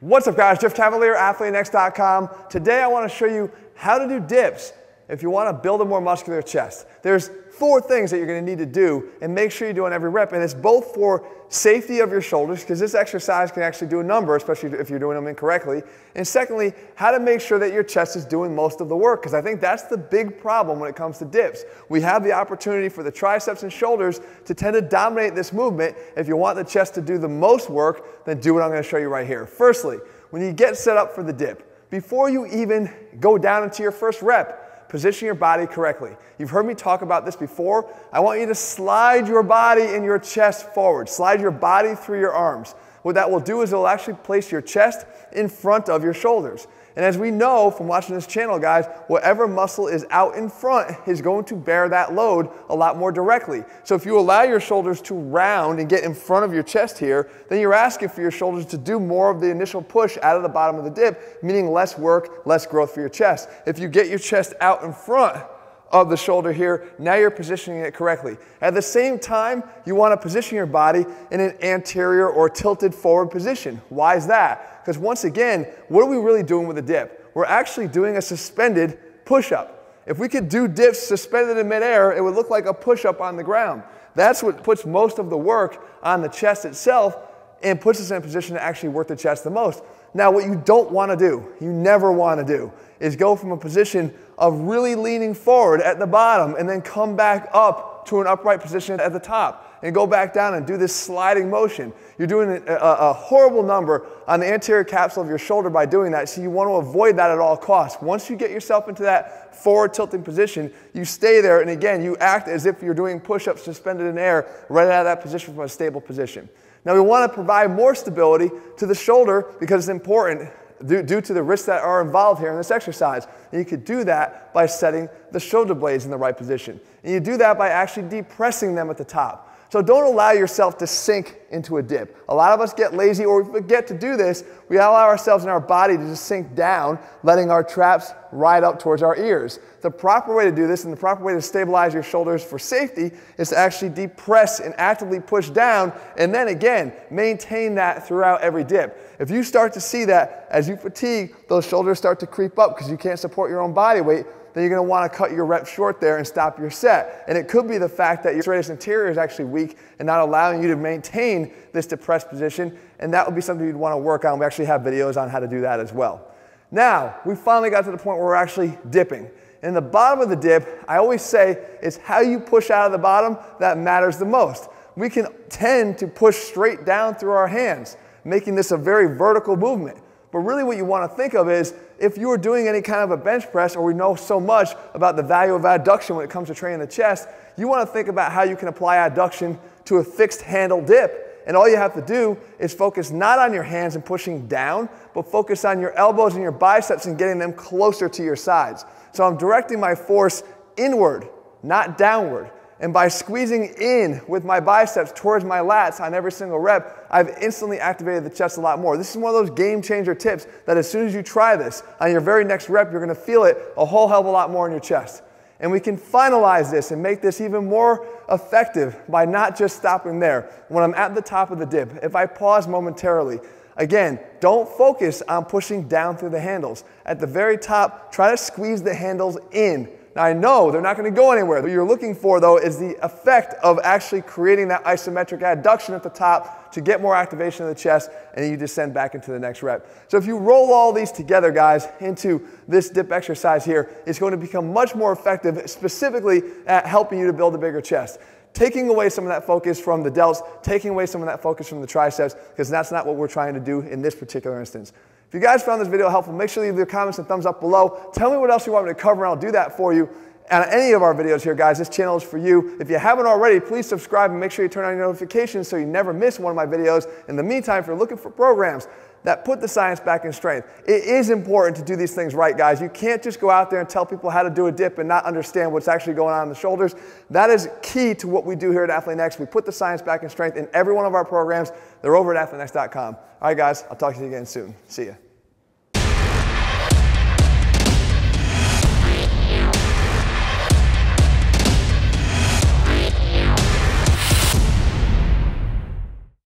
What's up guys, Jeff Cavaliere, AthleanX.com. Today I want to show you how to do dips if you want to build a more muscular chest. There's four things that you're going to need to do and make sure you do on every rep. And it's both for safety of your shoulders, because this exercise can actually do a number, especially if you're doing them incorrectly. And secondly, how to make sure that your chest is doing most of the work, because I think that's the big problem when it comes to dips. We have the opportunity for the triceps and shoulders to tend to dominate this movement. If you want the chest to do the most work, then do what I'm going to show you right here. Firstly, when you get set up for the dip, before you even go down into your first rep, position your body correctly. You've heard me talk about this before. I want you to slide your body and your chest forward. Slide your body through your arms. What that will do is it'll actually place your chest in front of your shoulders. And as we know from watching this channel, guys, whatever muscle is out in front is going to bear that load a lot more directly. So if you allow your shoulders to round and get in front of your chest here, then you're asking for your shoulders to do more of the initial push out of the bottom of the dip, meaning less work, less growth for your chest. If you get your chest out in front, of the shoulder here. Now you're positioning it correctly. At the same time, you want to position your body in an anterior or tilted forward position. Why is that? Because once again, what are we really doing with a dip? We're actually doing a suspended push-up. If we could do dips suspended in midair, it would look like a push-up on the ground. That's what puts most of the work on the chest itself and puts us in a position to actually work the chest the most. Now, what you don't want to do, you never want to do, is go from a position of really leaning forward at the bottom and then come back up to an upright position at the top and go back down and do this sliding motion. You're doing a, uh, a, horrible number on the anterior capsule of your shoulder by doing that, so you want to avoid that at all costs. Once you get yourself into that forward tilting position, you stay there, and again, you act as if you're doing push ups suspended in air right out of that position from a stable position. Now, we want to provide more stability to the shoulder because it's important due, due, to the risks that are involved here in this exercise. And you could do that by setting the shoulder blades in the right position. And you do that by actually depressing them at the top. So don't allow yourself to sink into a dip. A lot of us get lazy or we forget to do this. We allow ourselves and our body to just sink down, letting our traps ride up towards our ears. The proper way to do this and the proper way to stabilize your shoulders for safety is to actually depress and actively push down and then again, maintain that throughout every dip. If you start to see that as you fatigue, those shoulders start to creep up because you can't support your own body weight, then you're going to want to cut your rep short there and stop your set. And it could be the fact that your serratus anterior is actually weak and not allowing you to maintain this depressed position. And that would be something you'd want to work on. We actually have videos on how to do that as well. Now, we finally got to the point where we're actually dipping. In the bottom of the dip, I always say it's how you push out of the bottom that matters the most. We can tend to push straight down through our hands, making this a very vertical movement. But really, what you want to think of is if you are doing any kind of a bench press, or we know so much about the value of adduction when it comes to training the chest, you want to think about how you can apply adduction to a fixed handle dip. And all you have to do is focus not on your hands and pushing down, but focus on your elbows and your biceps and getting them closer to your sides. So I'm directing my force inward, not downward. And by squeezing in with my biceps towards my lats on every single rep, I've instantly activated the chest a lot more. This is one of those game changer tips that as soon as you try this, on your very next rep, you're gonna feel it a whole hell of a lot more in your chest. And we can finalize this and make this even more effective by not just stopping there. When I'm at the top of the dip, if I pause momentarily, again, don't focus on pushing down through the handles. At the very top, try to squeeze the handles in now I know they're not going to go anywhere. What you're looking for though is the effect of actually creating that isometric adduction at the top to get more activation of the chest and then you descend back into the next rep. So if you roll all these together guys into this dip exercise here, it's going to become much more effective specifically at helping you to build a bigger chest taking away some of that focus from the delts, taking away some of that focus from the triceps, because that's not what we're trying to do in this particular instance. If you guys found this video helpful, make sure you leave your comments and thumbs up below. Tell me what else you want me to cover, and I'll do that for you. And any of our videos here, guys, this channel is for you. If you haven't already, please subscribe and make sure you turn on your notifications so you never miss one of my videos. In the meantime, if you're looking for programs that put the science back in strength, it is important to do these things right, guys. You can't just go out there and tell people how to do a dip and not understand what's actually going on in the shoulders. That is key to what we do here at AthleanX. We put the science back in strength in every one of our programs. They're over at athleanx.com. All right, guys, I'll talk to you again soon. See ya.